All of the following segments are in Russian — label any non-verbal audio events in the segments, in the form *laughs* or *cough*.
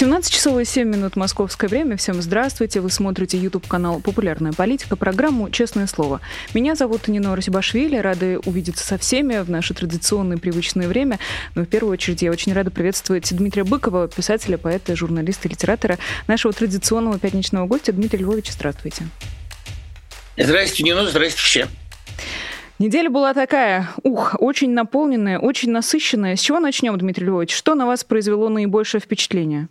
17 часов и 7 минут московское время. Всем здравствуйте. Вы смотрите YouTube-канал «Популярная политика», программу «Честное слово». Меня зовут Нина Росибашвили. Рады увидеться со всеми в наше традиционное привычное время. Но в первую очередь я очень рада приветствовать Дмитрия Быкова, писателя, поэта, журналиста, литератора, нашего традиционного пятничного гостя. Дмитрий Львович, здравствуйте. Здравствуйте, Нина. Здравствуйте все. Неделя была такая, ух, очень наполненная, очень насыщенная. С чего начнем, Дмитрий Львович? Что на вас произвело наибольшее впечатление?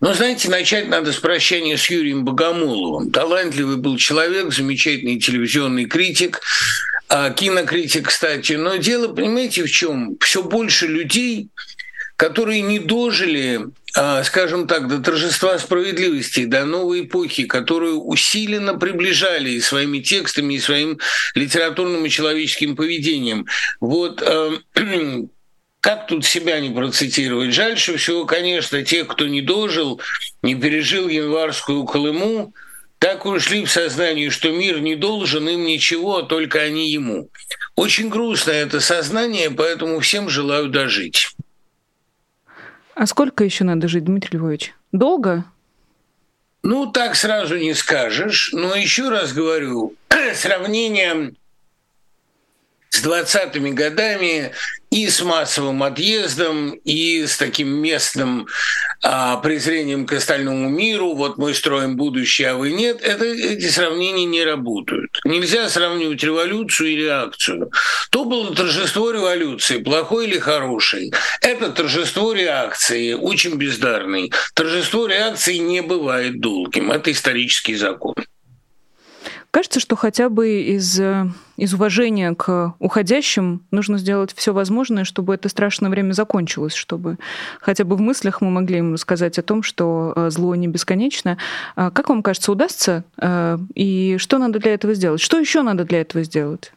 Но, знаете, начать надо с прощания с Юрием Богомоловым. Талантливый был человек, замечательный телевизионный критик, а, кинокритик, кстати. Но дело, понимаете, в чем? Все больше людей, которые не дожили, а, скажем так, до торжества справедливости, до новой эпохи, которую усиленно приближали и своими текстами, и своим литературным и человеческим поведением. Вот а, *clears throat* как тут себя не процитировать? Жальше всего, конечно, тех, кто не дожил, не пережил январскую Колыму, так ушли в сознание, что мир не должен им ничего, а только они ему. Очень грустно это сознание, поэтому всем желаю дожить. А сколько еще надо жить, Дмитрий Львович? Долго? Ну, так сразу не скажешь. Но еще раз говорю, *clears throat* сравнение с 20-ми годами и с массовым отъездом, и с таким местным а, презрением к остальному миру. Вот мы строим будущее, а вы нет. Это, эти сравнения не работают. Нельзя сравнивать революцию и реакцию. То было торжество революции, плохой или хороший. Это торжество реакции, очень бездарный. Торжество реакции не бывает долгим. Это исторический закон. Кажется, что хотя бы из, э, из уважения к уходящим нужно сделать все возможное, чтобы это страшное время закончилось, чтобы хотя бы в мыслях мы могли им рассказать о том, что э, зло не бесконечно. А как вам кажется, удастся? Э, и что надо для этого сделать? Что еще надо для этого сделать?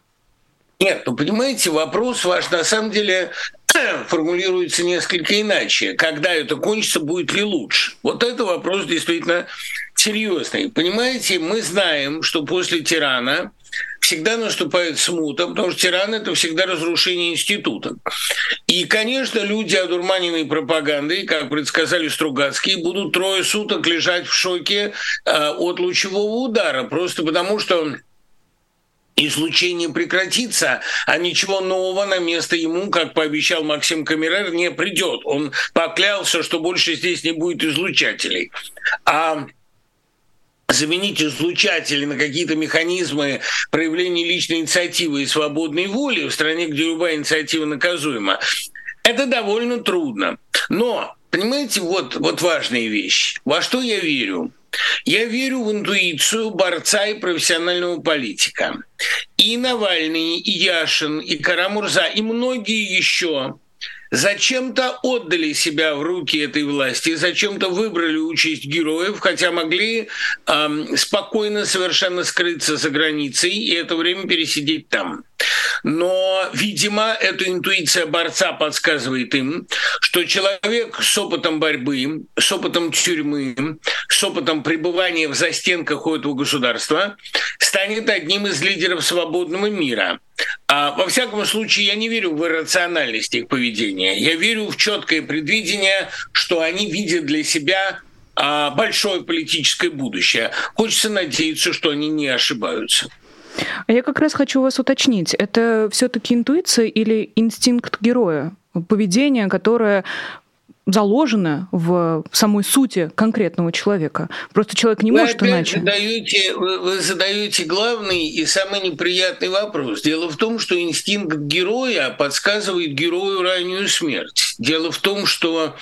Нет, ну понимаете, вопрос ваш на самом деле *laughs* формулируется несколько иначе. Когда это кончится, будет ли лучше? Вот это вопрос действительно серьезный. Понимаете, мы знаем, что после тирана всегда наступает смута, потому что тиран – это всегда разрушение института. И, конечно, люди, одурманенные пропагандой, как предсказали Стругацкие, будут трое суток лежать в шоке э, от лучевого удара, просто потому что излучение прекратится, а ничего нового на место ему, как пообещал Максим Камерер, не придет. Он поклялся, что больше здесь не будет излучателей. А заменить излучатели на какие-то механизмы проявления личной инициативы и свободной воли в стране, где любая инициатива наказуема, это довольно трудно. Но, понимаете, вот, вот важная вещь. Во что я верю? Я верю в интуицию борца и профессионального политика. И Навальный, и Яшин, и Карамурза, и многие еще зачем-то отдали себя в руки этой власти, зачем-то выбрали участь героев, хотя могли э, спокойно совершенно скрыться за границей и это время пересидеть там. Но, видимо, эта интуиция борца подсказывает им, что человек с опытом борьбы, с опытом тюрьмы, с опытом пребывания в застенках у этого государства станет одним из лидеров свободного мира. А, во всяком случае, я не верю в иррациональность их поведения. Я верю в четкое предвидение, что они видят для себя а, большое политическое будущее. Хочется надеяться, что они не ошибаются. А я как раз хочу вас уточнить. Это все-таки интуиция или инстинкт героя? Поведение, которое заложено в самой сути конкретного человека. Просто человек не вы может иначе. Задаете, вы, вы задаете главный и самый неприятный вопрос. Дело в том, что инстинкт героя подсказывает герою раннюю смерть. Дело в том, что,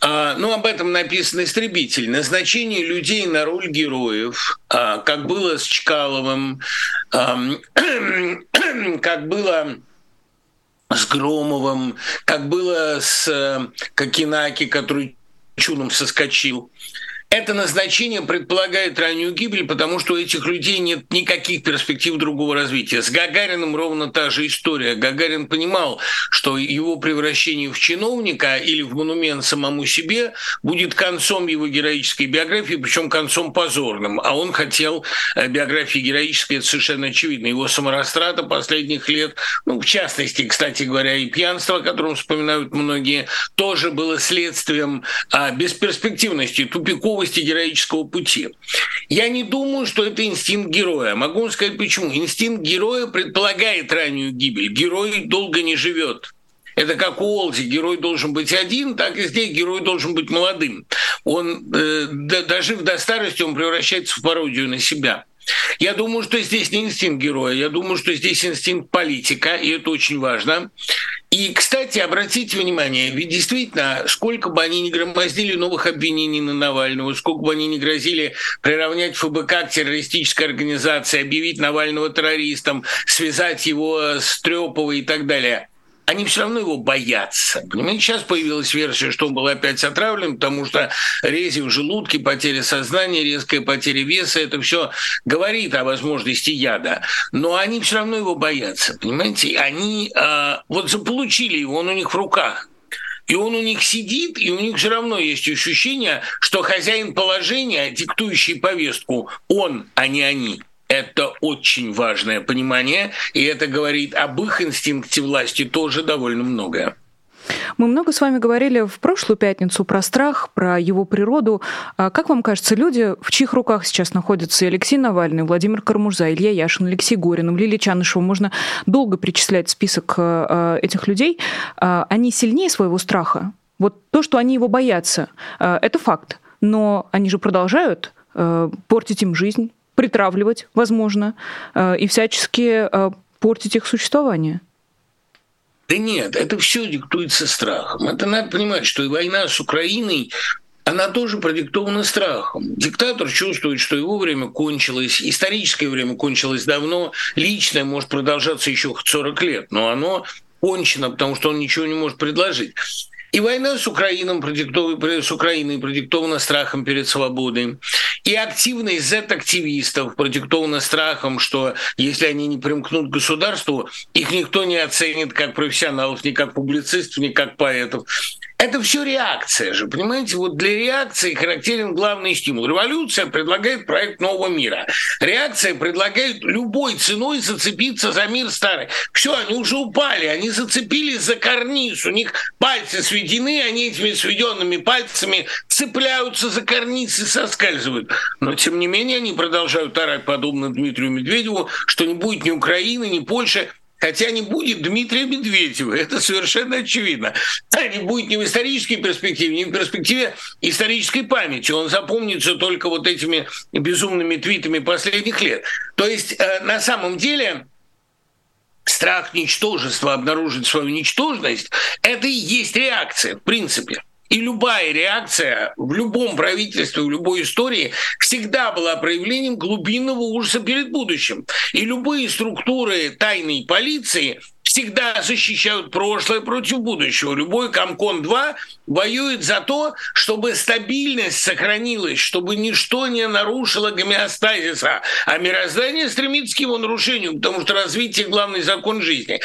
а, ну, об этом написано «Истребитель». Назначение людей на роль героев, а, как было с Чкаловым, *clears throat* как было с Громовым, как было с э, Кокинаки, который чудом соскочил. Это назначение предполагает раннюю гибель, потому что у этих людей нет никаких перспектив другого развития. С Гагарином ровно та же история. Гагарин понимал, что его превращение в чиновника или в монумент самому себе будет концом его героической биографии, причем концом позорным. А он хотел э, биографии героической, это совершенно очевидно. Его саморастрата последних лет, ну, в частности, кстати говоря, и пьянство, о котором вспоминают многие, тоже было следствием а, бесперспективности, тупиковой тупиковости героического пути. Я не думаю, что это инстинкт героя. Могу вам сказать почему. Инстинкт героя предполагает раннюю гибель. Герой долго не живет. Это как у Олди, герой должен быть один, так и здесь герой должен быть молодым. Он, э, дожив до старости, он превращается в пародию на себя. Я думаю, что здесь не инстинкт героя, я думаю, что здесь инстинкт политика, и это очень важно. И, кстати, обратите внимание, ведь действительно, сколько бы они ни громоздили новых обвинений на Навального, сколько бы они ни грозили приравнять ФБК к террористической организации, объявить Навального террористом, связать его с Трёповой и так далее – они все равно его боятся. Понимаете, сейчас появилась версия, что он был опять отравлен, потому что рези в желудке, потеря сознания, резкая потеря веса, это все говорит о возможности яда. Но они все равно его боятся. Понимаете, они э, вот заполучили его, он у них в руках. И он у них сидит, и у них все равно есть ощущение, что хозяин положения, диктующий повестку, он, а не они. Это очень важное понимание, и это говорит об их инстинкте власти тоже довольно многое. Мы много с вами говорили в прошлую пятницу про страх, про его природу. А как вам кажется, люди, в чьих руках сейчас находятся Алексей Навальный, Владимир Кармурза, Илья Яшин, Алексей Горин, Лилия Чанышева, можно долго перечислять список э, этих людей, а они сильнее своего страха? Вот то, что они его боятся, это факт. Но они же продолжают портить им жизнь, притравливать, возможно, э, и всячески э, портить их существование. Да нет, это все диктуется страхом. Это надо понимать, что и война с Украиной она тоже продиктована страхом. Диктатор чувствует, что его время кончилось, историческое время кончилось давно, личное может продолжаться еще 40 лет, но оно кончено, потому что он ничего не может предложить. И война с Украиной, продиктована, с Украиной продиктована страхом перед свободой. И активность Z-активистов продиктована страхом, что если они не примкнут к государству, их никто не оценит как профессионалов, ни как публицистов, ни как поэтов. Это все реакция же, понимаете? Вот для реакции характерен главный стимул. Революция предлагает проект нового мира. Реакция предлагает любой ценой зацепиться за мир старый. Все, они уже упали, они зацепились за карниз, у них пальцы сведены, они этими сведенными пальцами цепляются за карниз и соскальзывают. Но, тем не менее, они продолжают орать, подобно Дмитрию Медведеву, что не будет ни Украины, ни Польши, Хотя не будет Дмитрия Медведева, это совершенно очевидно. Не будет ни в исторической перспективе, ни в перспективе исторической памяти. Он запомнится только вот этими безумными твитами последних лет. То есть э, на самом деле страх ничтожества, обнаружить свою ничтожность, это и есть реакция, в принципе. И любая реакция в любом правительстве, в любой истории всегда была проявлением глубинного ужаса перед будущим. И любые структуры тайной полиции всегда защищают прошлое против будущего. Любой Комкон-2 воюет за то, чтобы стабильность сохранилась, чтобы ничто не нарушило гомеостазиса, а мироздание стремится к его нарушению, потому что развитие – главный закон жизни.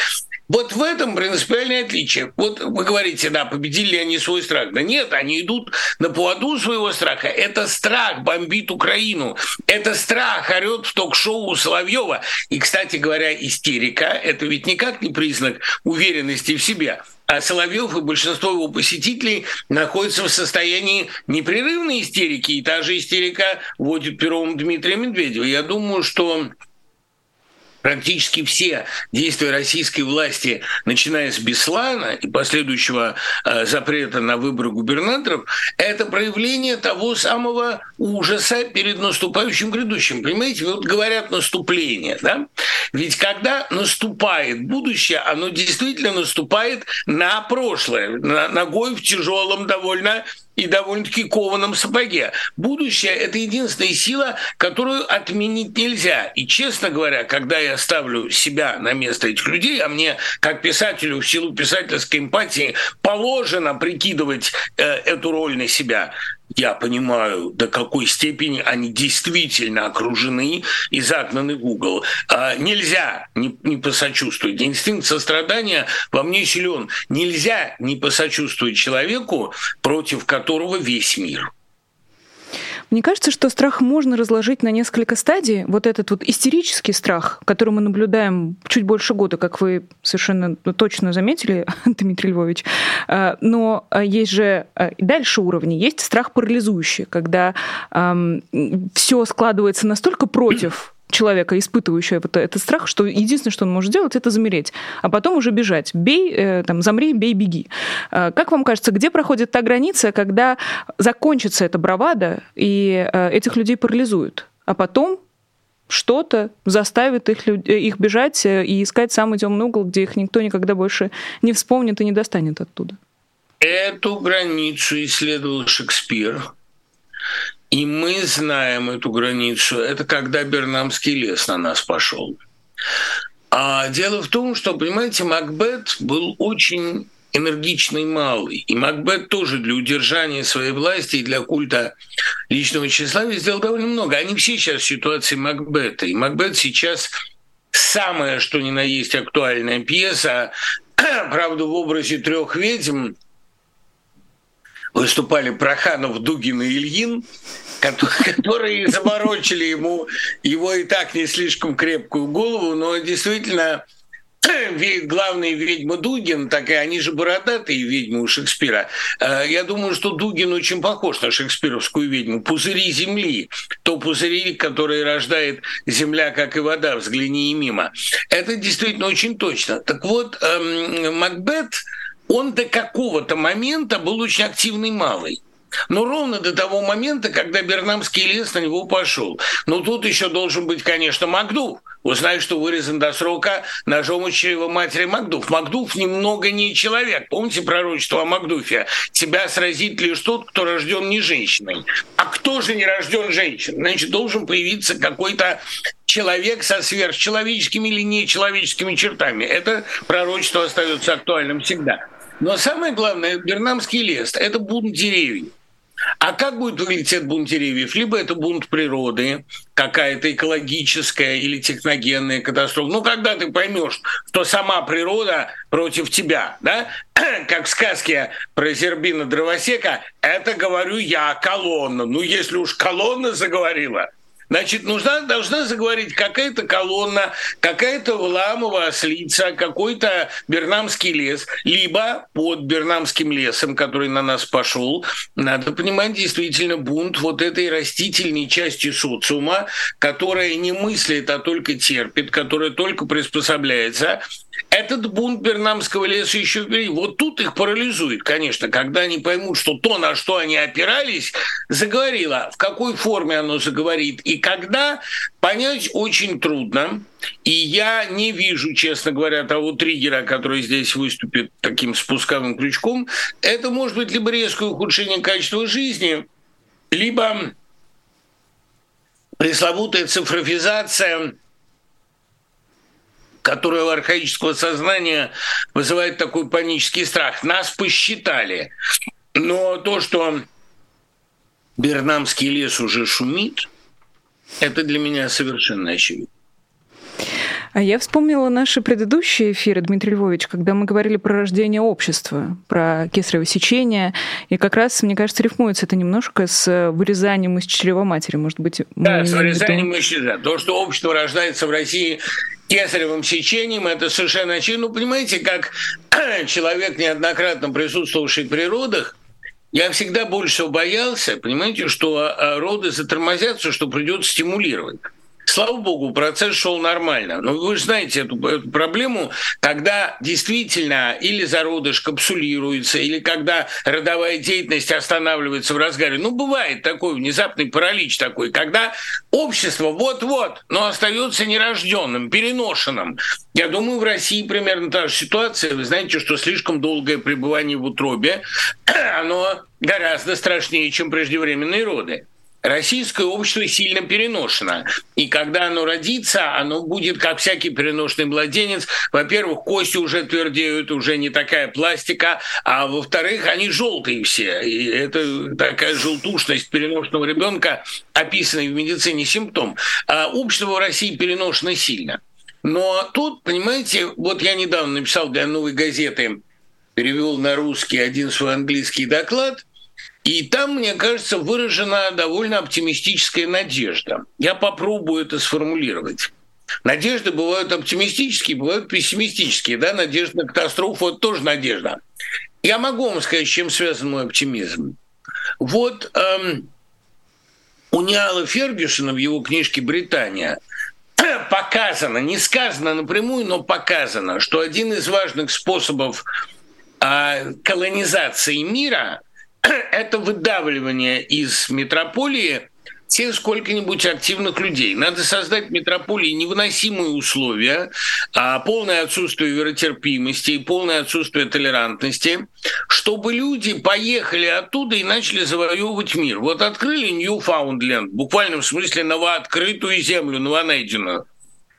Вот в этом принципиальное отличие. Вот вы говорите, да, победили они свой страх. Да нет, они идут на поводу своего страха. Это страх бомбит Украину. Это страх орет в ток-шоу Соловьева. И, кстати говоря, истерика – это ведь никак не признак уверенности в себе. А Соловьев и большинство его посетителей находятся в состоянии непрерывной истерики. И та же истерика вводит пером Дмитрия Медведева. Я думаю, что практически все действия российской власти, начиная с Беслана и последующего э, запрета на выборы губернаторов, это проявление того самого ужаса перед наступающим грядущим. Понимаете, вот говорят наступление, да? Ведь когда наступает будущее, оно действительно наступает на прошлое, на, ногой в тяжелом довольно и довольно-таки кованом сапоге. Будущее – это единственная сила, которую отменить нельзя. И, честно говоря, когда я ставлю себя на место этих людей, а мне, как писателю, в силу писательской эмпатии, положено прикидывать э, эту роль на себя, я понимаю, до какой степени они действительно окружены и загнаны в угол. А, нельзя не, не посочувствовать. Инстинкт сострадания во мне силен. Нельзя не посочувствовать человеку, против которого весь мир. Мне кажется, что страх можно разложить на несколько стадий. Вот этот вот истерический страх, который мы наблюдаем чуть больше года, как вы совершенно точно заметили, *laughs* Дмитрий Львович. А, но а, есть же а, дальше уровни. Есть страх парализующий, когда эм, все складывается настолько против человека, испытывающего вот этот страх, что единственное, что он может сделать, это замереть, а потом уже бежать. Бей, э, там, замри, бей, беги. Э, как вам кажется, где проходит та граница, когда закончится эта бравада и э, этих людей парализуют, а потом что-то заставит их, их бежать и искать самый темный угол, где их никто никогда больше не вспомнит и не достанет оттуда? Эту границу исследовал Шекспир. И мы знаем эту границу. Это когда Бернамский лес на нас пошел. А дело в том, что, понимаете, Макбет был очень энергичный малый. И Макбет тоже для удержания своей власти и для культа личного тщеславия сделал довольно много. Они все сейчас в ситуации Макбета. И Макбет сейчас самое, что ни на есть актуальная пьеса, *clears throat* правда, в образе трех ведьм, выступали Проханов, Дугин и Ильин, *laughs* которые заморочили ему его и так не слишком крепкую голову, но действительно *clears throat* главные ведьмы Дугин, так и они же бородатые ведьмы у Шекспира. Э, я думаю, что Дугин очень похож на шекспировскую ведьму. Пузыри земли, то пузыри, которые рождает земля, как и вода, взгляни и мимо. Это действительно очень точно. Так вот, эм, Макбет, он до какого-то момента был очень активный малый. Но ровно до того момента, когда Бернамский лес на него пошел. Но тут еще должен быть, конечно, Макдув. Узнай, что вырезан до срока ножом из матери Макдув. Макдув немного не человек. Помните пророчество о Макдуфе? Тебя сразит лишь тот, кто рожден не женщиной. А кто же не рожден женщиной? Значит, должен появиться какой-то человек со сверхчеловеческими или нечеловеческими чертами. Это пророчество остается актуальным всегда. Но самое главное, Бернамский лес – это бунт деревьев. А как будет выглядеть этот бунт деревьев? Либо это бунт природы, какая-то экологическая или техногенная катастрофа. Ну, когда ты поймешь, что сама природа против тебя, да? *clears throat* Как в сказке про Зербина Дровосека, это говорю я, колонна. Ну, если уж колонна заговорила – Значит, нужна, должна заговорить какая-то колонна, какая-то Вламова ослица, какой-то Бернамский лес, либо под Бернамским лесом, который на нас пошел, надо понимать действительно бунт вот этой растительной части социума, которая не мыслит, а только терпит, которая только приспособляется, этот бунт Бернамского леса еще впереди. Вот тут их парализует, конечно, когда они поймут, что то, на что они опирались, заговорило. В какой форме оно заговорит и когда, понять очень трудно. И я не вижу, честно говоря, того триггера, который здесь выступит таким спусковым крючком. Это может быть либо резкое ухудшение качества жизни, либо пресловутая цифровизация которая у архаического сознания вызывает такой панический страх. Нас посчитали. Но то, что Бернамский лес уже шумит, это для меня совершенно очевидно. А я вспомнила наши предыдущие эфиры, Дмитрий Львович, когда мы говорили про рождение общества, про кесарево сечение, и как раз, мне кажется, рифмуется это немножко с вырезанием из чрева матери, может быть. Да, с вырезанием из чрева. То, что общество рождается в России кесаревым сечением, это совершенно очевидно. Ну, понимаете, как *clears throat* человек, неоднократно присутствовавший при родах, я всегда больше всего боялся, понимаете, что а, роды затормозятся, что придется стимулировать. Слава богу, процесс шел нормально. Но вы же знаете эту, эту проблему, когда действительно или зародыш капсулируется, или когда родовая деятельность останавливается в разгаре. Ну, бывает такой внезапный паралич такой, когда общество вот-вот, но остается нерожденным, переношенным. Я думаю, в России примерно та же ситуация. Вы знаете, что слишком долгое пребывание в утробе, *clears throat* оно гораздо страшнее, чем преждевременные роды. Российское общество сильно переношено. И когда оно родится, оно будет, как всякий переношенный младенец. Во-первых, кости уже твердеют, уже не такая пластика, а во-вторых, они желтые все. И это такая желтушность переношенного ребенка, описанный в медицине симптом. А общество в России переношено сильно. Но тут, понимаете, вот я недавно написал для новой газеты, перевел на русский один свой английский доклад – и там, мне кажется, выражена довольно оптимистическая надежда. Я попробую это сформулировать. Надежды бывают оптимистические, бывают пессимистические. Да? Надежда на катастрофу – это тоже надежда. Я могу вам сказать, с чем связан мой оптимизм. Вот эм, у Ниала Фергюсона в его книжке «Британия» *clears throat* показано, не сказано напрямую, но показано, что один из важных способов э, колонизации мира – *clears throat* это выдавливание из метрополии тех сколько-нибудь активных людей. Надо создать в метрополии невыносимые условия, а, полное отсутствие веротерпимости и полное отсутствие толерантности, чтобы люди поехали оттуда и начали завоевывать мир. Вот открыли Ньюфаундленд, в буквальном смысле новооткрытую землю, новонайденную,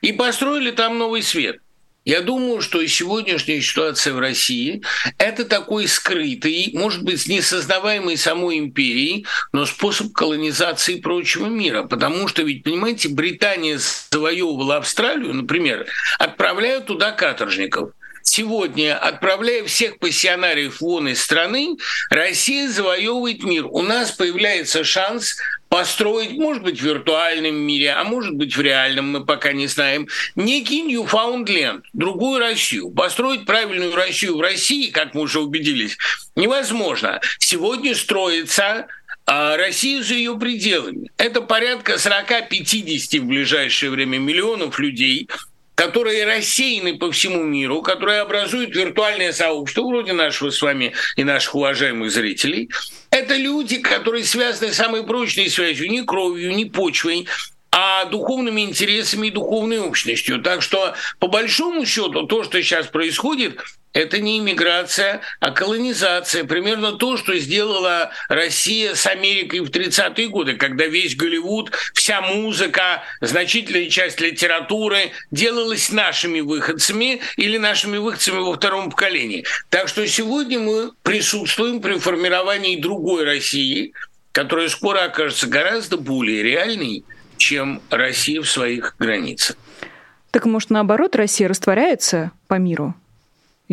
и построили там новый свет. Я думаю, что сегодняшняя ситуация в России – это такой скрытый, может быть, несоздаваемый самой империей, но способ колонизации прочего мира. Потому что ведь, понимаете, Британия завоевывала Австралию, например, отправляя туда каторжников – Сегодня, отправляя всех пассионариев вон из страны, Россия завоевывает мир. У нас появляется шанс построить, может быть, в виртуальном мире, а может быть, в реальном, мы пока не знаем, некий Ньюфаундленд, другую Россию. Построить правильную Россию в России, как мы уже убедились, невозможно. Сегодня строится а Россию за ее пределами. Это порядка 40-50 в ближайшее время миллионов людей, которые рассеяны по всему миру, которые образуют виртуальное сообщество, вроде нашего с вами и наших уважаемых зрителей, это люди, которые связаны самой прочной связью, не кровью, не почвой, а духовными интересами и духовной общностью. Так что, по большому счету, то, что сейчас происходит, это не иммиграция, а колонизация. Примерно то, что сделала Россия с Америкой в 30-е годы, когда весь Голливуд, вся музыка, значительная часть литературы делалась нашими выходцами или нашими выходцами во втором поколении. Так что сегодня мы присутствуем при формировании другой России, которая скоро окажется гораздо более реальной, чем Россия в своих границах. Так может, наоборот, Россия растворяется по миру?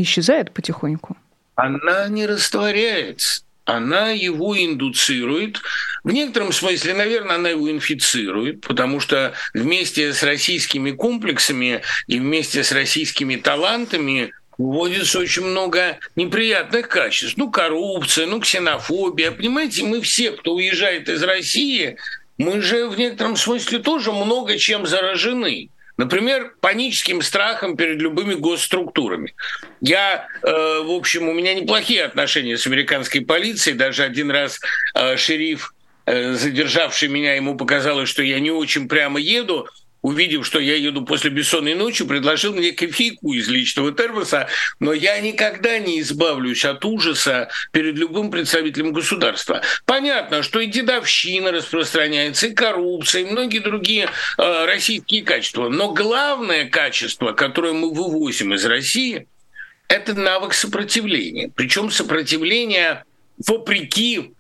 исчезает потихоньку? Она не растворяется. Она его индуцирует. В некотором смысле, наверное, она его инфицирует, потому что вместе с российскими комплексами и вместе с российскими талантами вводится очень много неприятных качеств. Ну, коррупция, ну, ксенофобия. Понимаете, мы все, кто уезжает из России, мы же в некотором смысле тоже много чем заражены. Например, паническим страхом перед любыми госструктурами. Я, э, в общем, у меня неплохие отношения с американской полицией. Даже один раз э, шериф, э, задержавший меня, ему показалось, что я не очень прямо еду увидев, что я еду после бессонной ночи, предложил мне кофейку из личного термоса, но я никогда не избавлюсь от ужаса перед любым представителем государства. Понятно, что и дедовщина распространяется, и коррупция, и многие другие э, российские качества. Но главное качество, которое мы вывозим из России, это навык сопротивления. Причем сопротивление вопреки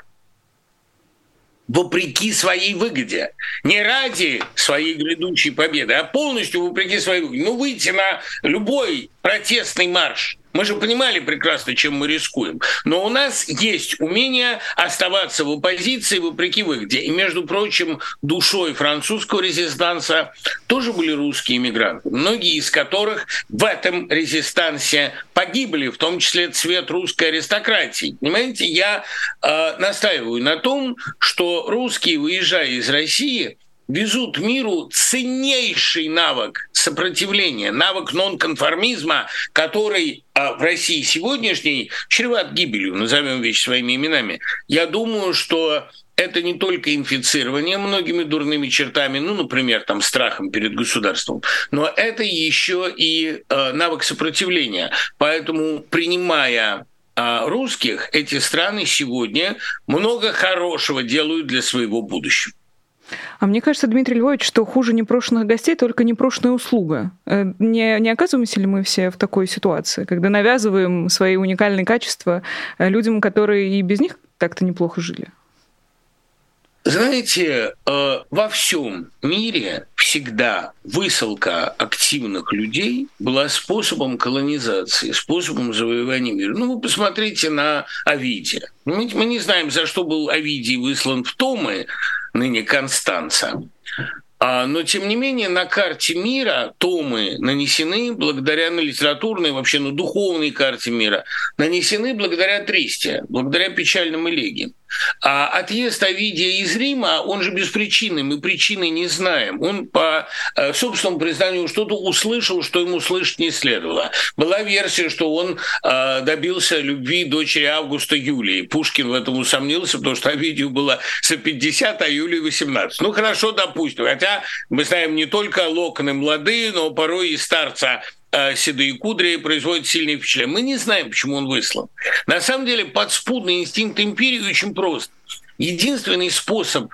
вопреки своей выгоде. Не ради своей грядущей победы, а полностью вопреки своей выгоде. Ну, выйти на любой протестный марш мы же понимали прекрасно, чем мы рискуем. Но у нас есть умение оставаться в оппозиции вопреки выгоде. И, между прочим, душой французского резистанса тоже были русские иммигранты, многие из которых в этом резистансе погибли, в том числе цвет русской аристократии. Понимаете, я э, настаиваю на том, что русские, выезжая из России, везут миру ценнейший навык сопротивления, навык нонконформизма, который а, в России сегодняшней чреват гибелью, назовем вещи своими именами. Я думаю, что это не только инфицирование многими дурными чертами, ну, например, там, страхом перед государством, но это еще и э, навык сопротивления. Поэтому, принимая а, русских, эти страны сегодня много хорошего делают для своего будущего. А мне кажется, Дмитрий Львович, что хуже непрошенных гостей только непрошенная услуга. Э, не, не оказываемся ли мы все в такой ситуации, когда навязываем свои уникальные качества э, людям, которые и без них так-то неплохо жили? Знаете, э, во всем мире всегда высылка активных людей была способом колонизации, способом завоевания мира. Ну, вы посмотрите на Овидия. Мы не знаем, за что был Овидий выслан в Томы, ныне Констанца. А, но, тем не менее, на карте мира томы нанесены благодаря на литературной, вообще на духовной карте мира, нанесены благодаря Тристе, благодаря печальным элегиям. А отъезд Овидия из Рима, он же беспричинный, мы причины не знаем. Он по э, собственному признанию что-то услышал, что ему слышать не следовало. Была версия, что он э, добился любви дочери Августа Юлии. Пушкин в этом усомнился, потому что Овидию было за 50, а Юлии 18. Ну хорошо, допустим. Хотя мы знаем не только локоны молодые, но порой и старца седые кудри производят сильное впечатление. Мы не знаем, почему он выслан. На самом деле подспудный инстинкт империи очень прост. Единственный способ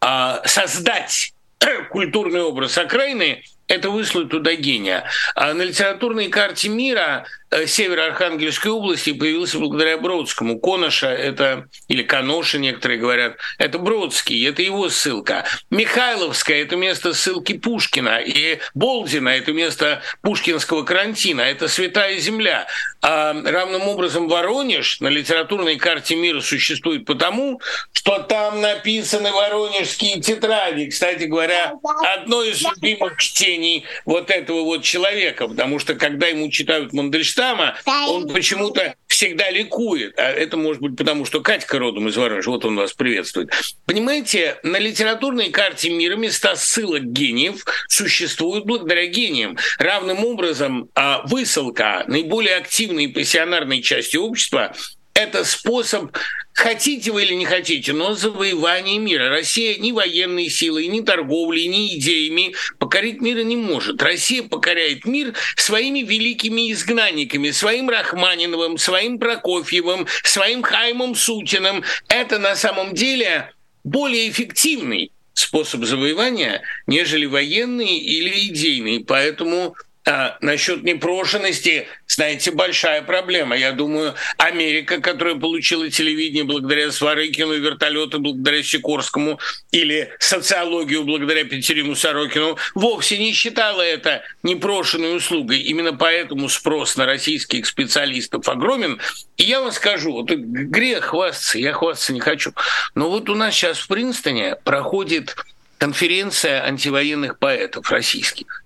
а, создать *clears throat* культурный образ окраины – это выслать туда гения. А на литературной карте мира Э, Северо-Архангельской области появился благодаря Бродскому. Коноша это, или Коноша некоторые говорят, это Бродский, это его ссылка. Михайловская – это место ссылки Пушкина, и Болдина – это место пушкинского карантина, это святая земля. А равным образом Воронеж на литературной карте мира существует потому, что там написаны воронежские тетради. Кстати говоря, одно из любимых чтений вот этого вот человека, потому что когда ему читают Мандельштама, он почему-то всегда ликует. А это может быть потому, что Катька родом из Воронежа, вот он вас приветствует. Понимаете, на литературной карте мира места ссылок гениев существуют благодаря гениям. Равным образом а, высылка наиболее активной и пассионарной части общества это способ, хотите вы или не хотите, но завоевание мира. Россия ни военной силой, ни торговлей, ни идеями покорить мира не может. Россия покоряет мир своими великими изгнанниками, своим Рахманиновым, своим Прокофьевым, своим Хаймом Сутиным. Это на самом деле более эффективный способ завоевания, нежели военный или идейный. Поэтому а насчет непрошенности, знаете, большая проблема. Я думаю, Америка, которая получила телевидение благодаря Сварыкину, вертолеты благодаря Сикорскому или социологию благодаря Петерину Сорокину, вовсе не считала это непрошенной услугой. Именно поэтому спрос на российских специалистов огромен. И я вам скажу, вот грех хвастаться, я хвастаться не хочу. Но вот у нас сейчас в Принстоне проходит конференция антивоенных поэтов российских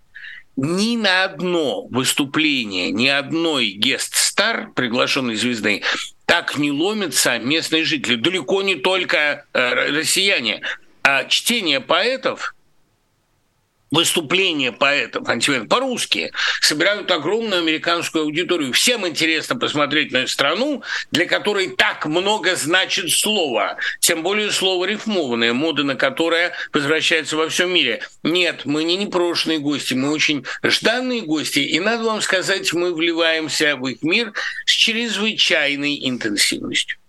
ни на одно выступление, ни одной гест-стар, приглашенной звезды, так не ломятся местные жители. Далеко не только э, россияне. А чтение поэтов выступления поэтов по-русски собирают огромную американскую аудиторию. Всем интересно посмотреть на страну, для которой так много значит слово, тем более слово рифмованное, мода на которое возвращается во всем мире. Нет, мы не непрошенные гости, мы очень жданные гости, и надо вам сказать, мы вливаемся в их мир с чрезвычайной интенсивностью.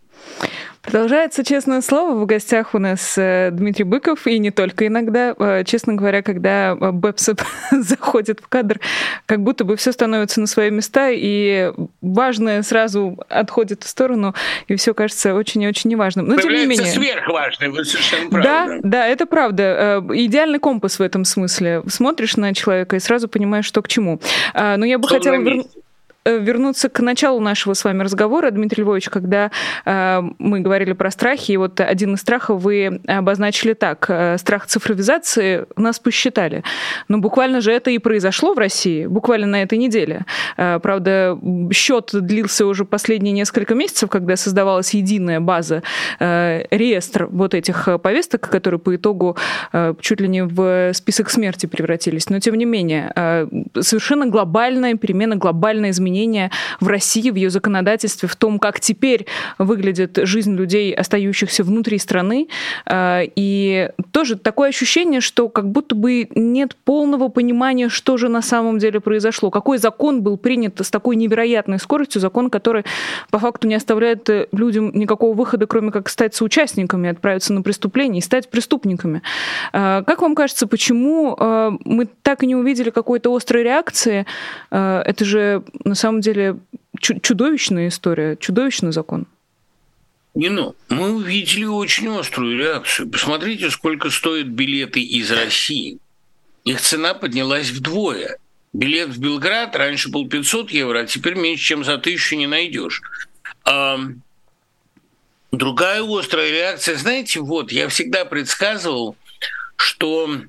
Продолжается честное слово. В гостях у нас э, Дмитрий Быков, и не только иногда. Э, честно говоря, когда э, Бэпсеп *laughs* заходит в кадр, как будто бы все становится на свои места, и важное сразу отходит в сторону, и все кажется очень и очень неважным. Но тем не менее... сверхважное, вы совершенно правы. Да, да, это правда. Идеальный компас в этом смысле. Смотришь на человека и сразу понимаешь, что к чему. Но я бы хотела вернуться вернуться к началу нашего с вами разговора, Дмитрий Львович, когда э, мы говорили про страхи, и вот один из страхов вы обозначили так. Э, страх цифровизации нас посчитали. Но буквально же это и произошло в России, буквально на этой неделе. Э, правда, счет длился уже последние несколько месяцев, когда создавалась единая база, э, реестр вот этих повесток, которые по итогу э, чуть ли не в список смерти превратились. Но, тем не менее, э, совершенно глобальная перемена, глобальное изменение изменения в России, в ее законодательстве, в том, как теперь выглядит жизнь людей, остающихся внутри страны. Э, и тоже такое ощущение, что как будто бы нет полного понимания, что же на самом деле произошло, какой закон был принят с такой невероятной скоростью, закон, который по факту не оставляет людям никакого выхода, кроме как стать соучастниками, отправиться на преступление и стать преступниками. Э, как вам кажется, почему э, мы так и не увидели какой-то острой реакции? Э, это же на самом деле чудовищная история, чудовищный закон. Не, ну, мы увидели очень острую реакцию. Посмотрите, сколько стоят билеты из России. Их цена поднялась вдвое. Билет в Белград раньше был 500 евро, а теперь меньше, чем за тысячу не найдешь. Другая острая реакция, знаете, вот, я всегда предсказывал, что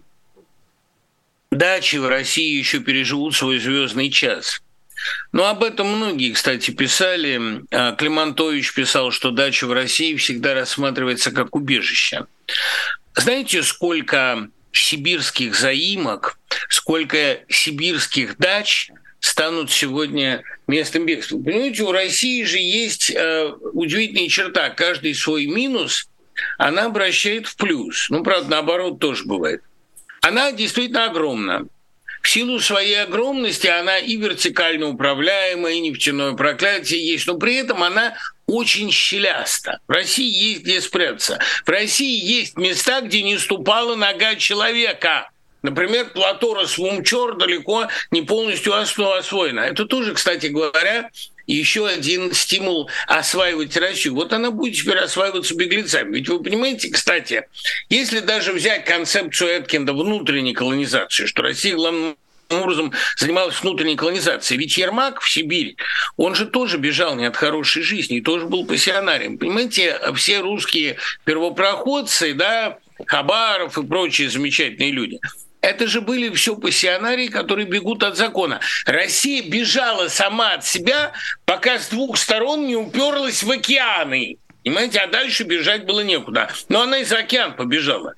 дачи в России еще переживут свой звездный час. Но об этом многие, кстати, писали. А, Климантович писал, что дача в России всегда рассматривается как убежище. Знаете, сколько сибирских заимок, сколько сибирских дач – станут сегодня местом бегства. Понимаете, у России же есть э, удивительная черта. Каждый свой минус она обращает в плюс. Ну, правда, наоборот тоже бывает. Она действительно огромна. В силу своей огромности она и вертикально управляемая, и нефтяное проклятие есть, но при этом она очень щеляста. В России есть где спрятаться. В России есть места, где не ступала нога человека. Например, плато Расвумчор далеко не полностью освоено. Это тоже, кстати говоря, еще один стимул осваивать Россию. Вот она будет теперь осваиваться беглецами. Ведь вы понимаете, кстати, если даже взять концепцию Эткинда внутренней колонизации, что Россия главным образом занималась внутренней колонизацией. Ведь Ермак в Сибирь, он же тоже бежал не от хорошей жизни, тоже был пассионарием. Понимаете, все русские первопроходцы, да, Хабаров и прочие замечательные люди – это же были все пассионарии, которые бегут от закона. Россия бежала сама от себя, пока с двух сторон не уперлась в океаны. Понимаете, а дальше бежать было некуда. Но она из океан побежала.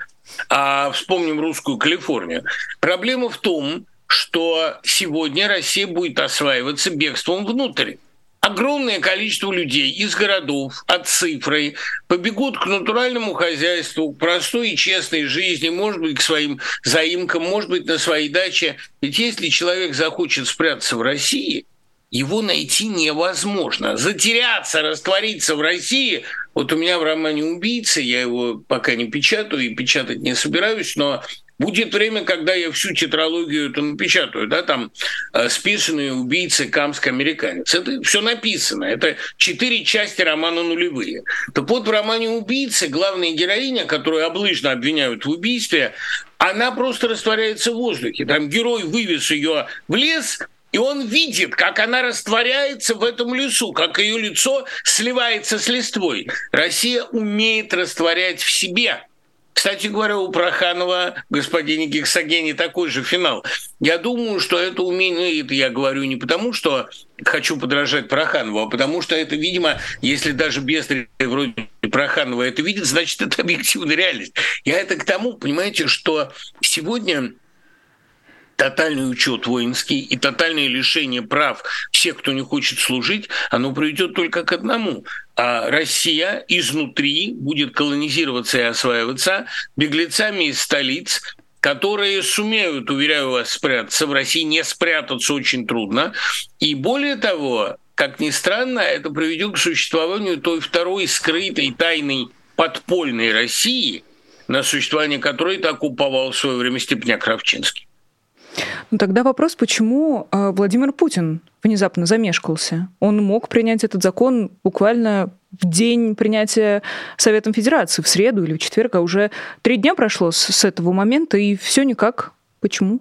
А вспомним русскую Калифорнию. Проблема в том, что сегодня Россия будет осваиваться бегством внутрь огромное количество людей из городов от цифры побегут к натуральному хозяйству, к простой и честной жизни, может быть, к своим заимкам, может быть, на своей даче. Ведь если человек захочет спрятаться в России, его найти невозможно. Затеряться, раствориться в России. Вот у меня в романе «Убийца», я его пока не печатаю и печатать не собираюсь, но Будет время, когда я всю тетралогию эту напечатаю, да, там э, списанные убийцы, камск-американец. Это все написано. Это четыре части романа нулевые. Так вот, в романе «Убийцы» главная героиня, которую облыжно обвиняют в убийстве, она просто растворяется в воздухе. Там герой вывез ее в лес, и он видит, как она растворяется в этом лесу, как ее лицо сливается с листвой. Россия умеет растворять в себе кстати говоря, у Проханова, господине Гексогене, такой же финал. Я думаю, что это умение, это я говорю не потому, что хочу подражать Проханову, а потому что это, видимо, если даже без вроде Проханова это видит, значит, это объективная реальность. Я это к тому, понимаете, что сегодня тотальный учет воинский и тотальное лишение прав всех, кто не хочет служить, оно приведет только к одному. А Россия изнутри будет колонизироваться и осваиваться беглецами из столиц, которые сумеют, уверяю вас, спрятаться. В России не спрятаться очень трудно. И более того, как ни странно, это приведет к существованию той второй скрытой, тайной, подпольной России, на существование которой так уповал в свое время Степняк Кравчинский. Ну, тогда вопрос, почему э, Владимир Путин внезапно замешкался? Он мог принять этот закон буквально в день принятия Советом Федерации, в среду или в четверг, а уже три дня прошло с, с этого момента, и все никак. Почему?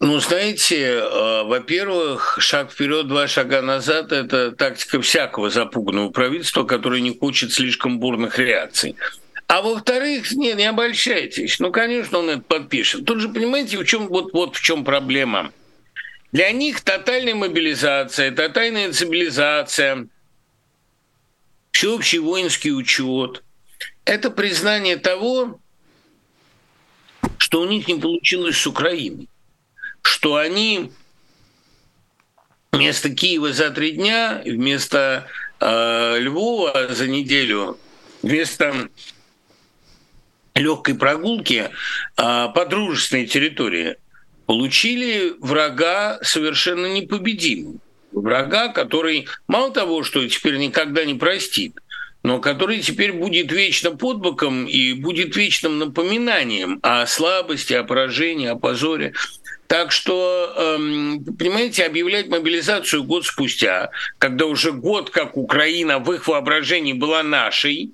Ну, знаете, э, во-первых, шаг вперед, два шага назад – это тактика всякого запуганного правительства, которое не хочет слишком бурных реакций. А во-вторых, не, не обольщайтесь. Ну, конечно, он это подпишет. Тут же, понимаете, в чем, вот, вот в чем проблема. Для них тотальная мобилизация, тотальная цивилизация, всеобщий воинский учет – это признание того, что у них не получилось с Украиной, что они вместо Киева за три дня, вместо э, Львова за неделю, вместо легкой прогулки э, по дружественной территории получили врага совершенно непобедимым. Врага, который мало того, что теперь никогда не простит, но который теперь будет вечно под боком и будет вечным напоминанием о слабости, о поражении, о позоре. Так что, эм, понимаете, объявлять мобилизацию год спустя, когда уже год, как Украина в их воображении была нашей,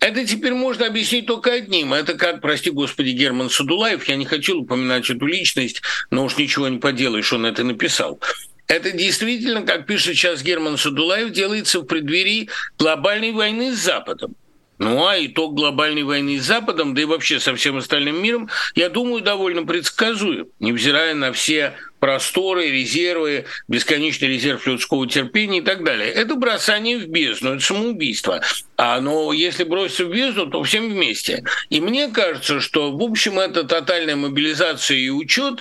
это теперь можно объяснить только одним. Это как, прости господи, Герман Садулаев, я не хотел упоминать эту личность, но уж ничего не поделаешь, он это написал. Это действительно, как пишет сейчас Герман Садулаев, делается в преддверии глобальной войны с Западом. Ну а итог глобальной войны с Западом, да и вообще со всем остальным миром, я думаю, довольно предсказуем, невзирая на все просторы, резервы, бесконечный резерв людского терпения и так далее. Это бросание в бездну, это самоубийство. А, но если броситься в бездну, то всем вместе. И мне кажется, что, в общем, это тотальная мобилизация и учет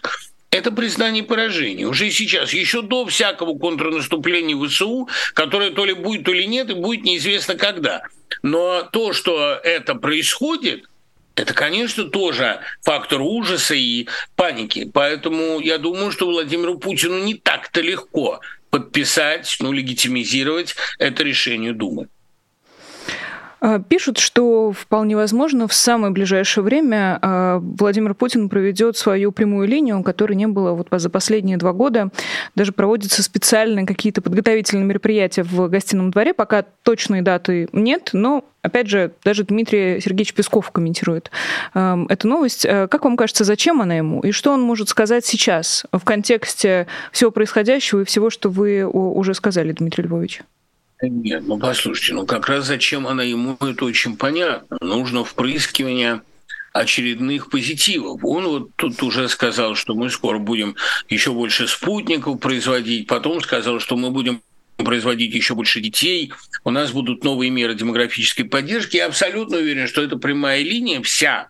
это признание поражения. Уже сейчас, еще до всякого контрнаступления ВСУ, которое то ли будет, то ли нет, и будет неизвестно когда. Но то, что это происходит, это, конечно, тоже фактор ужаса и паники. Поэтому я думаю, что Владимиру Путину не так-то легко подписать, ну, легитимизировать это решение Думы. А, пишут, что вполне возможно в самое ближайшее время а, Владимир Путин проведет свою прямую линию, которой не было вот за последние два года. Даже проводятся специальные какие-то подготовительные мероприятия в гостином дворе. Пока точной даты нет, но Опять же, даже Дмитрий Сергеевич Песков комментирует э, эту новость. Как вам кажется, зачем она ему? И что он может сказать сейчас в контексте всего происходящего и всего, что вы уже сказали, Дмитрий Львович? Нет, ну послушайте, ну как раз зачем она ему, это очень понятно. Нужно впрыскивание очередных позитивов. Он вот тут уже сказал, что мы скоро будем еще больше спутников производить, потом сказал, что мы будем производить еще больше детей, у нас будут новые меры демографической поддержки. Я абсолютно уверен, что эта прямая линия вся,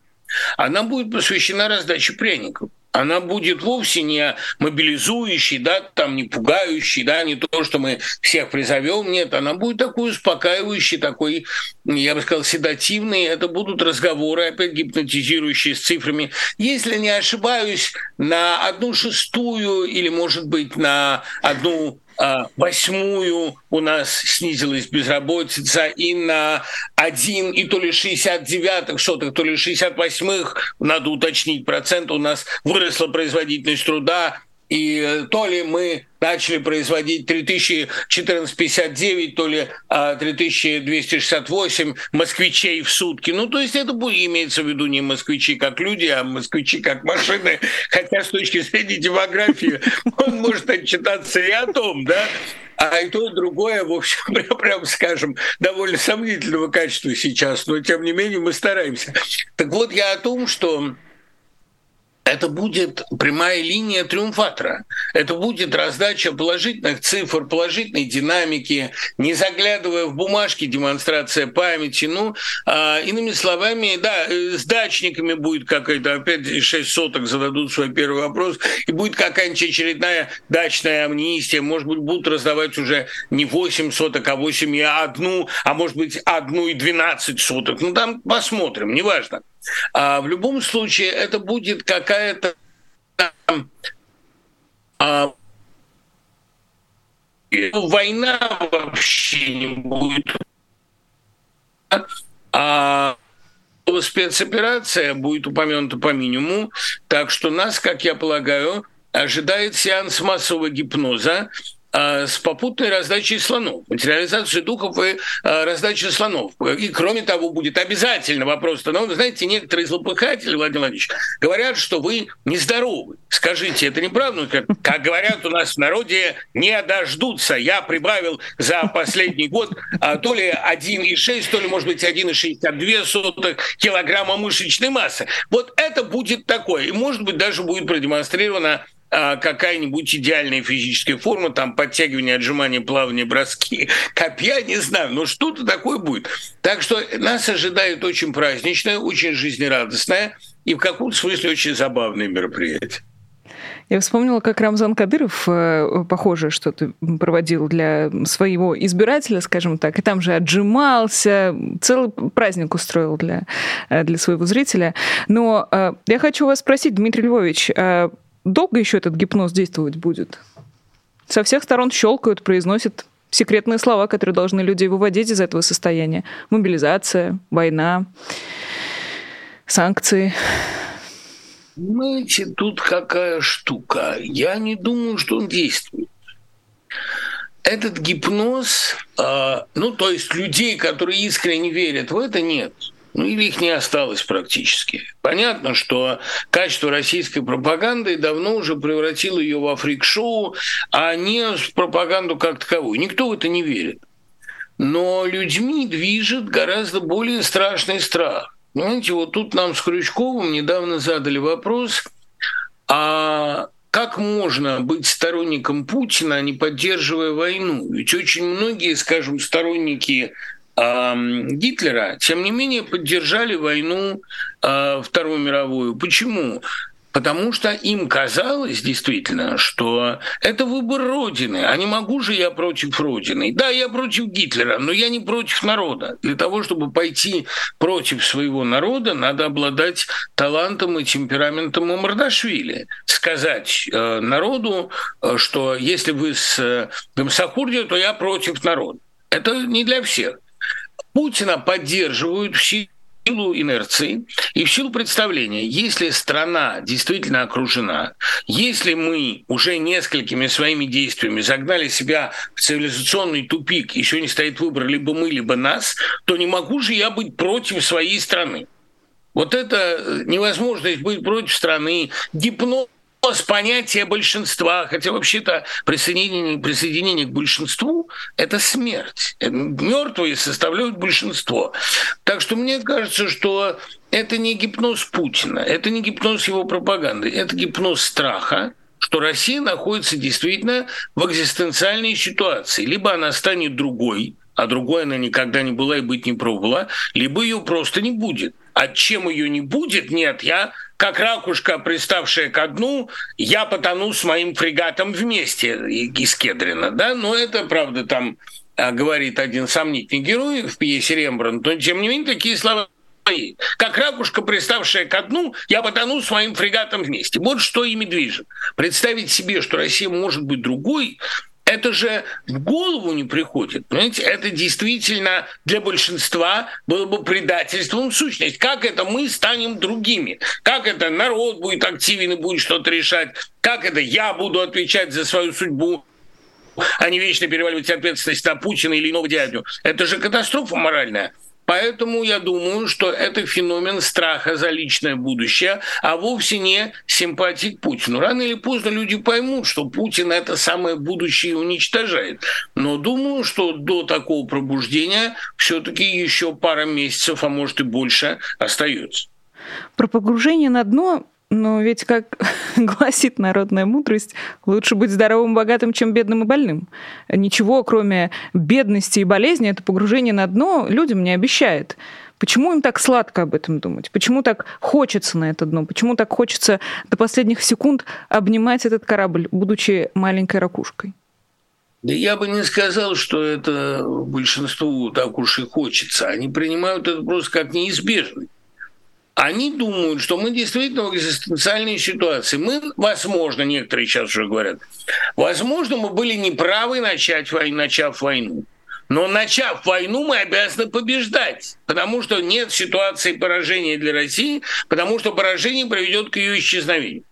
она будет посвящена раздаче пряников она будет вовсе не мобилизующей, да, там не пугающей, да, не то, что мы всех призовем, нет, она будет такой успокаивающей, такой, я бы сказал, седативной. Это будут разговоры, опять гипнотизирующие с цифрами. Если не ошибаюсь, на одну шестую или, может быть, на одну восьмую у нас снизилась безработица, и на один и то ли 69 сотых, то ли 68-х, надо уточнить процент, у нас выросла производительность труда, и э, то ли мы начали производить 3014-59, то ли 3268 а, москвичей в сутки. Ну, то есть это будет, имеется в виду не москвичи как люди, а москвичи как машины. Хотя с точки зрения демографии *laughs* он может отчитаться и о том, да, а и то, и другое, в общем, *laughs* прям скажем, довольно сомнительного качества сейчас, но тем не менее мы стараемся. Так вот, я о том, что это будет прямая линия триумфатора. Это будет раздача положительных цифр, положительной динамики, не заглядывая в бумажки, демонстрация памяти. Ну, а, иными словами, да, э, с дачниками будет какая-то, опять 6 соток зададут свой первый вопрос, и будет какая-нибудь очередная дачная амнистия. Может быть, будут раздавать уже не 8 соток, а 8 и одну, а может быть, одну и 12 соток. Ну, там посмотрим, неважно. А в любом случае это будет какая-то а, война вообще не будет. А спецоперация будет упомянута по минимуму, так что нас, как я полагаю, ожидает сеанс массового гипноза, с попутной раздачей слонов, материализацией духов и а, раздачей слонов. И кроме того, будет обязательно вопрос, но, знаете, некоторые злопыхатели, Владимир Владимирович, говорят, что вы нездоровы. Скажите, это неправда? Как, как говорят у нас в народе, не дождутся. Я прибавил за последний год а, то ли 1,6, то ли, может быть, 1,62 килограмма мышечной массы. Вот это будет такое. И, может быть, даже будет продемонстрировано какая-нибудь идеальная физическая форма, там подтягивание, отжимание, плавание, броски, копья, не знаю, но что-то такое будет. Так что нас ожидает очень праздничное, очень жизнерадостное и в каком-то смысле очень забавное мероприятие. Я вспомнила, как Рамзан Кадыров, э, похоже, что-то проводил для своего избирателя, скажем так, и там же отжимался, целый праздник устроил для, э, для своего зрителя. Но э, я хочу вас спросить, Дмитрий Львович, а долго еще этот гипноз действовать будет? Со всех сторон щелкают, произносят секретные слова, которые должны людей выводить из этого состояния. Мобилизация, война, санкции. Понимаете, тут какая штука. Я не думаю, что он действует. Этот гипноз, э, ну, то есть людей, которые искренне верят в это, нет. Ну, или их не осталось практически. Понятно, что качество российской пропаганды давно уже превратило ее во фрик-шоу, а не в пропаганду как таковую. Никто в это не верит. Но людьми движет гораздо более страшный страх. Понимаете, вот тут нам с Крючковым недавно задали вопрос, а как можно быть сторонником Путина, не поддерживая войну? Ведь очень многие, скажем, сторонники Гитлера, тем не менее, поддержали войну э, Вторую мировую. Почему? Потому что им казалось действительно, что это выбор Родины. А не могу же я против Родины. Да, я против Гитлера, но я не против народа. Для того, чтобы пойти против своего народа, надо обладать талантом и темпераментом Мамардашвили. Сказать э, народу, э, что если вы с э, Гамсахурди, то я против народа. Это не для всех. Путина поддерживают все силу инерции и в силу представления, если страна действительно окружена, если мы уже несколькими своими действиями загнали себя в цивилизационный тупик, еще не стоит выбор либо мы, либо нас, то не могу же я быть против своей страны. Вот это невозможность быть против страны, гипноз с понятия большинства, хотя вообще-то присоединение, присоединение к большинству – это смерть. Мертвые составляют большинство. Так что мне кажется, что это не гипноз Путина, это не гипноз его пропаганды, это гипноз страха, что Россия находится действительно в экзистенциальной ситуации. Либо она станет другой, а другой она никогда не была и быть не пробовала, либо ее просто не будет. А чем ее не будет, нет, я как ракушка, приставшая ко дну, я потону с моим фрегатом вместе из Кедрина, да, но это, правда, там а, говорит один сомнительный герой в пьесе Рембрандт, но тем не менее такие слова как ракушка, приставшая ко дну, я потону с моим фрегатом вместе. Вот что ими движет. Представить себе, что Россия может быть другой, это же в голову не приходит. Понимаете, это действительно для большинства было бы предательством в сущность. Как это мы станем другими? Как это народ будет активен и будет что-то решать? Как это я буду отвечать за свою судьбу? а не вечно переваливать ответственность на Путина или иного дядю. Это же катастрофа моральная. Поэтому я думаю, что это феномен страха за личное будущее, а вовсе не симпатии к Путину. Рано или поздно люди поймут, что Путин это самое будущее уничтожает. Но думаю, что до такого пробуждения все-таки еще пара месяцев, а может и больше, остается. Про погружение на дно но ведь, как *laughs* гласит народная мудрость, лучше быть здоровым и богатым, чем бедным и больным. Ничего, кроме бедности и болезни, это погружение на дно людям не обещает. Почему им так сладко об этом думать? Почему так хочется на это дно? Почему так хочется до последних секунд обнимать этот корабль, будучи маленькой ракушкой? Да я бы не сказал, что это большинству так уж и хочется. Они принимают это просто как неизбежность. Они думают, что мы действительно в экзистенциальной ситуации. Мы, возможно, некоторые сейчас уже говорят, возможно, мы были неправы, начать войну, начав войну. Но начав войну, мы обязаны побеждать, потому что нет ситуации поражения для России, потому что поражение приведет к ее исчезновению.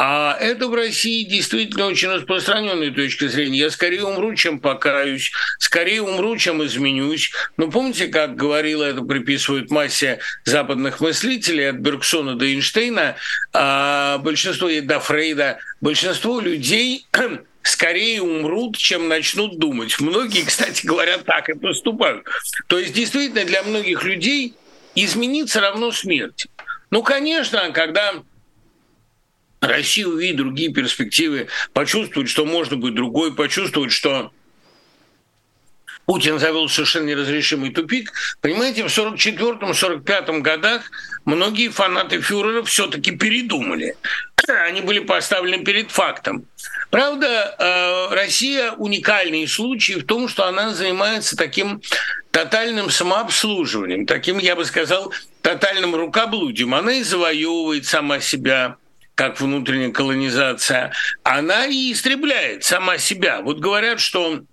А это в России действительно очень распространенная точка зрения. Я скорее умру, чем покаюсь, скорее умру, чем изменюсь. Но помните, как говорила, это приписывают массе западных мыслителей, от Бергсона до Эйнштейна, а большинство, до Фрейда, большинство людей *clears throat* скорее умрут, чем начнут думать. Многие, кстати говоря, так и поступают. То есть действительно для многих людей измениться равно смерти. Ну, конечно, когда Россия увидит другие перспективы, почувствует, что можно быть другой, почувствует, что Путин завел совершенно неразрешимый тупик. Понимаете, в 1944-1945 годах многие фанаты фюрера все-таки передумали. *clears throat* Они были поставлены перед фактом. Правда, э, Россия уникальный случай в том, что она занимается таким тотальным самообслуживанием, таким, я бы сказал, тотальным рукоблудием. Она и завоевывает сама себя, как внутренняя колонизация, она и истребляет сама себя. Вот говорят, что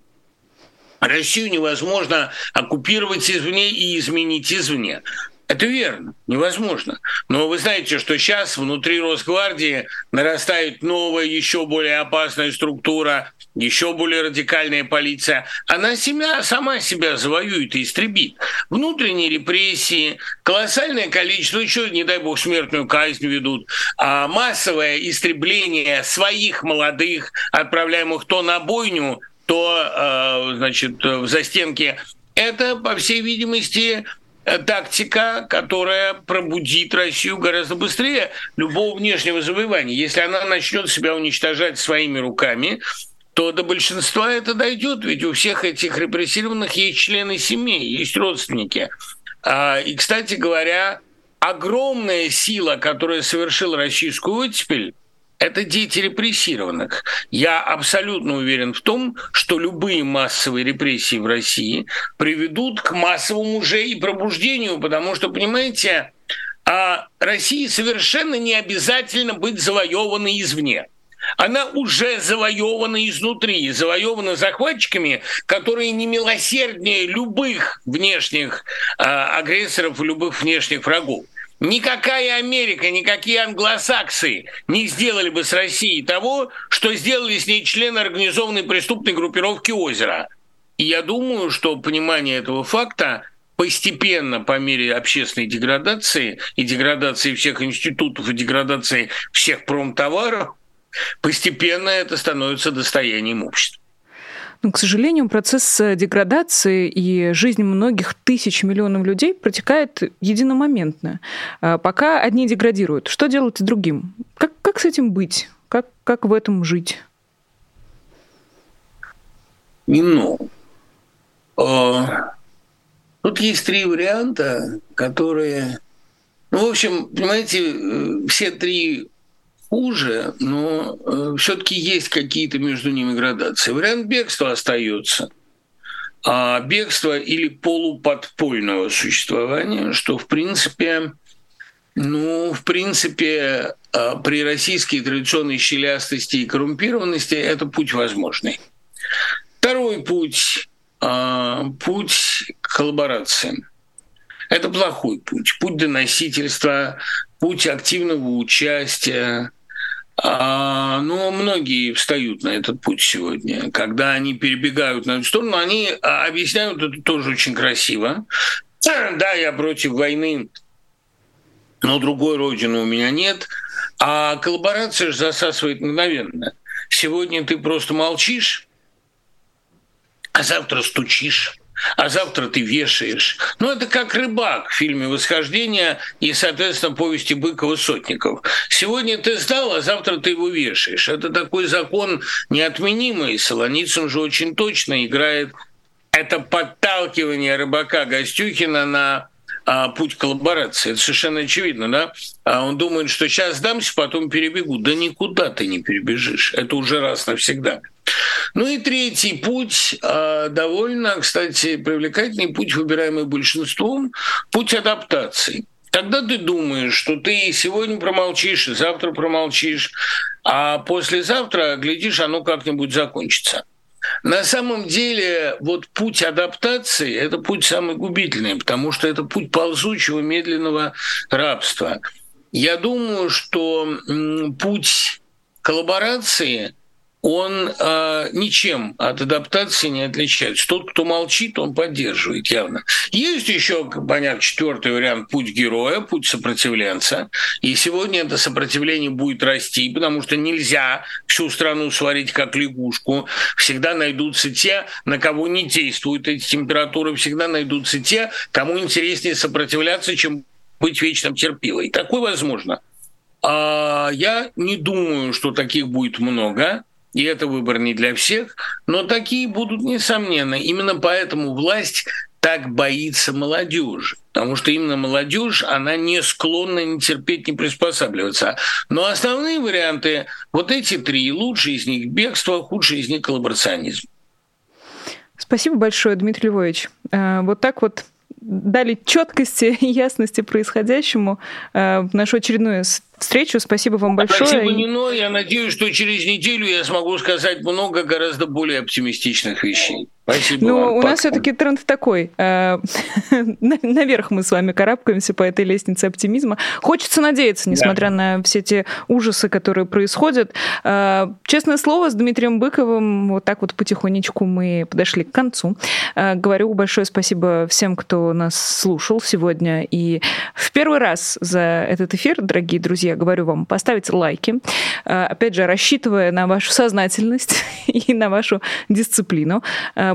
Россию невозможно оккупировать извне и изменить извне. Это верно, невозможно. Но вы знаете, что сейчас внутри Росгвардии нарастает новая, еще более опасная структура, еще более радикальная полиция. Она себя, сама себя завоюет и истребит. Внутренние репрессии, колоссальное количество, еще, не дай бог, смертную казнь ведут, а массовое истребление своих молодых, отправляемых то на бойню, то, э, значит, в застенке. Это, по всей видимости, тактика, которая пробудит Россию гораздо быстрее любого внешнего завоевания. Если она начнет себя уничтожать своими руками, то до большинства это дойдет, ведь у всех этих репрессированных есть члены семей, есть родственники. А, и, кстати говоря, огромная сила, которая совершила российскую оттепель, это дети репрессированных. Я абсолютно уверен в том, что любые массовые репрессии в России приведут к массовому уже и пробуждению, потому что, понимаете, а России совершенно не обязательно быть завоеванной извне. Она уже завоевана изнутри, завоевана захватчиками, которые не милосерднее любых внешних э, агрессоров, любых внешних врагов. Никакая Америка, никакие англосаксы не сделали бы с Россией того, что сделали с ней члены организованной преступной группировки «Озеро». И я думаю, что понимание этого факта постепенно по мере общественной деградации и деградации всех институтов и деградации всех промтоваров, постепенно это становится достоянием общества. Но, к сожалению, процесс э, деградации и жизнь многих тысяч миллионов людей протекает единомоментно. А пока одни деградируют, что делать с другим? Как, как с этим быть? Как, как в этом жить? Ну, тут есть три варианта, которые... Ну, в общем, понимаете, э, все три хуже, но э, все-таки есть какие-то между ними градации. Вариант бегства остается. А бегство или полуподпольного существования, что в принципе, ну, в принципе, э, при российской традиционной щелястости и коррумпированности это путь возможный. Второй путь э, – путь коллаборации. Это плохой путь. Путь доносительства, путь активного участия, а, но многие встают на этот путь сегодня. Когда они перебегают на эту сторону, они а, объясняют это тоже очень красиво. *clears throat* Да, я против войны, но другой родины у меня нет. А коллаборация же засасывает мгновенно. Сегодня ты просто молчишь, а завтра стучишь а завтра ты вешаешь. Ну, это как рыбак в фильме «Восхождение» и, соответственно, повести Быкова-Сотников. Сегодня ты сдал, а завтра ты его вешаешь. Это такой закон неотменимый. Солоницын же очень точно играет это подталкивание рыбака Гостюхина на а, путь коллаборации. Это совершенно очевидно, да? А он думает, что сейчас сдамся, потом перебегу. Да никуда ты не перебежишь. Это уже раз навсегда. Ну и третий путь, а, довольно, кстати, привлекательный путь, выбираемый большинством, путь адаптации. Тогда ты думаешь, что ты сегодня промолчишь, завтра промолчишь, а послезавтра, глядишь, оно как-нибудь закончится. На самом деле, вот путь адаптации – это путь самый губительный, потому что это путь ползучего, медленного рабства. Я думаю, что путь коллаборации – он э, ничем от адаптации не отличается. Тот, кто молчит, он поддерживает явно. Есть еще, понятно, четвертый вариант – путь героя, путь сопротивленца. И сегодня это сопротивление будет расти, потому что нельзя всю страну сварить как лягушку. Всегда найдутся те, на кого не действуют эти температуры, всегда найдутся те, кому интереснее сопротивляться, чем быть вечным терпилой. Такое возможно. А я не думаю, что таких будет много. И это выбор не для всех, но такие будут, несомненно. Именно поэтому власть так боится молодежи. Потому что именно молодежь, она не склонна не терпеть, не приспосабливаться. Но основные варианты, вот эти три, лучший из них бегство, худший из них коллаборационизм. Спасибо большое, Дмитрий Львович. Э, вот так вот дали четкости и ясности происходящему э, в нашу очередную встречу. Спасибо вам большое. Спасибо, Нино. Я надеюсь, что через неделю я смогу сказать много гораздо более оптимистичных вещей. Спасибо Ну, у нас все-таки тренд такой. Э, *laughs* наверх мы с вами карабкаемся по этой лестнице оптимизма. Хочется надеяться, несмотря да. на все те ужасы, которые происходят. Э, честное слово, с Дмитрием Быковым вот так вот потихонечку мы подошли к концу. Э, говорю большое спасибо всем, кто нас слушал сегодня. И в первый раз за этот эфир, дорогие друзья, говорю вам, поставить лайки. Опять же, рассчитывая на вашу сознательность *laughs* и на вашу дисциплину.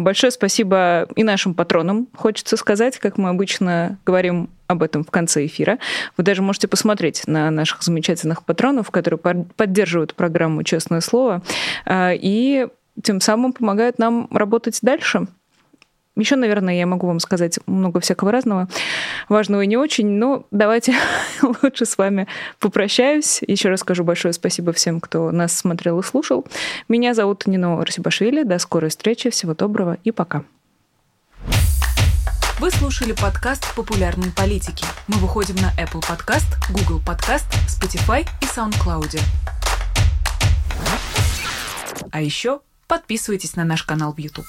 Большое спасибо и нашим патронам, хочется сказать, как мы обычно говорим об этом в конце эфира. Вы даже можете посмотреть на наших замечательных патронов, которые поддерживают программу «Честное слово» а, и тем самым помогают нам работать дальше. Еще, наверное, я могу вам сказать много всякого разного, важного и не очень, но давайте *laughs* лучше с вами попрощаюсь. Еще раз скажу большое спасибо всем, кто нас смотрел и слушал. Меня зовут Нино Арсибашвили. До скорой встречи. Всего доброго и пока. Вы слушали подкаст «Популярные политики». Мы выходим на Apple Podcast, Google Podcast, Spotify и SoundCloud. А еще подписывайтесь на наш канал в YouTube.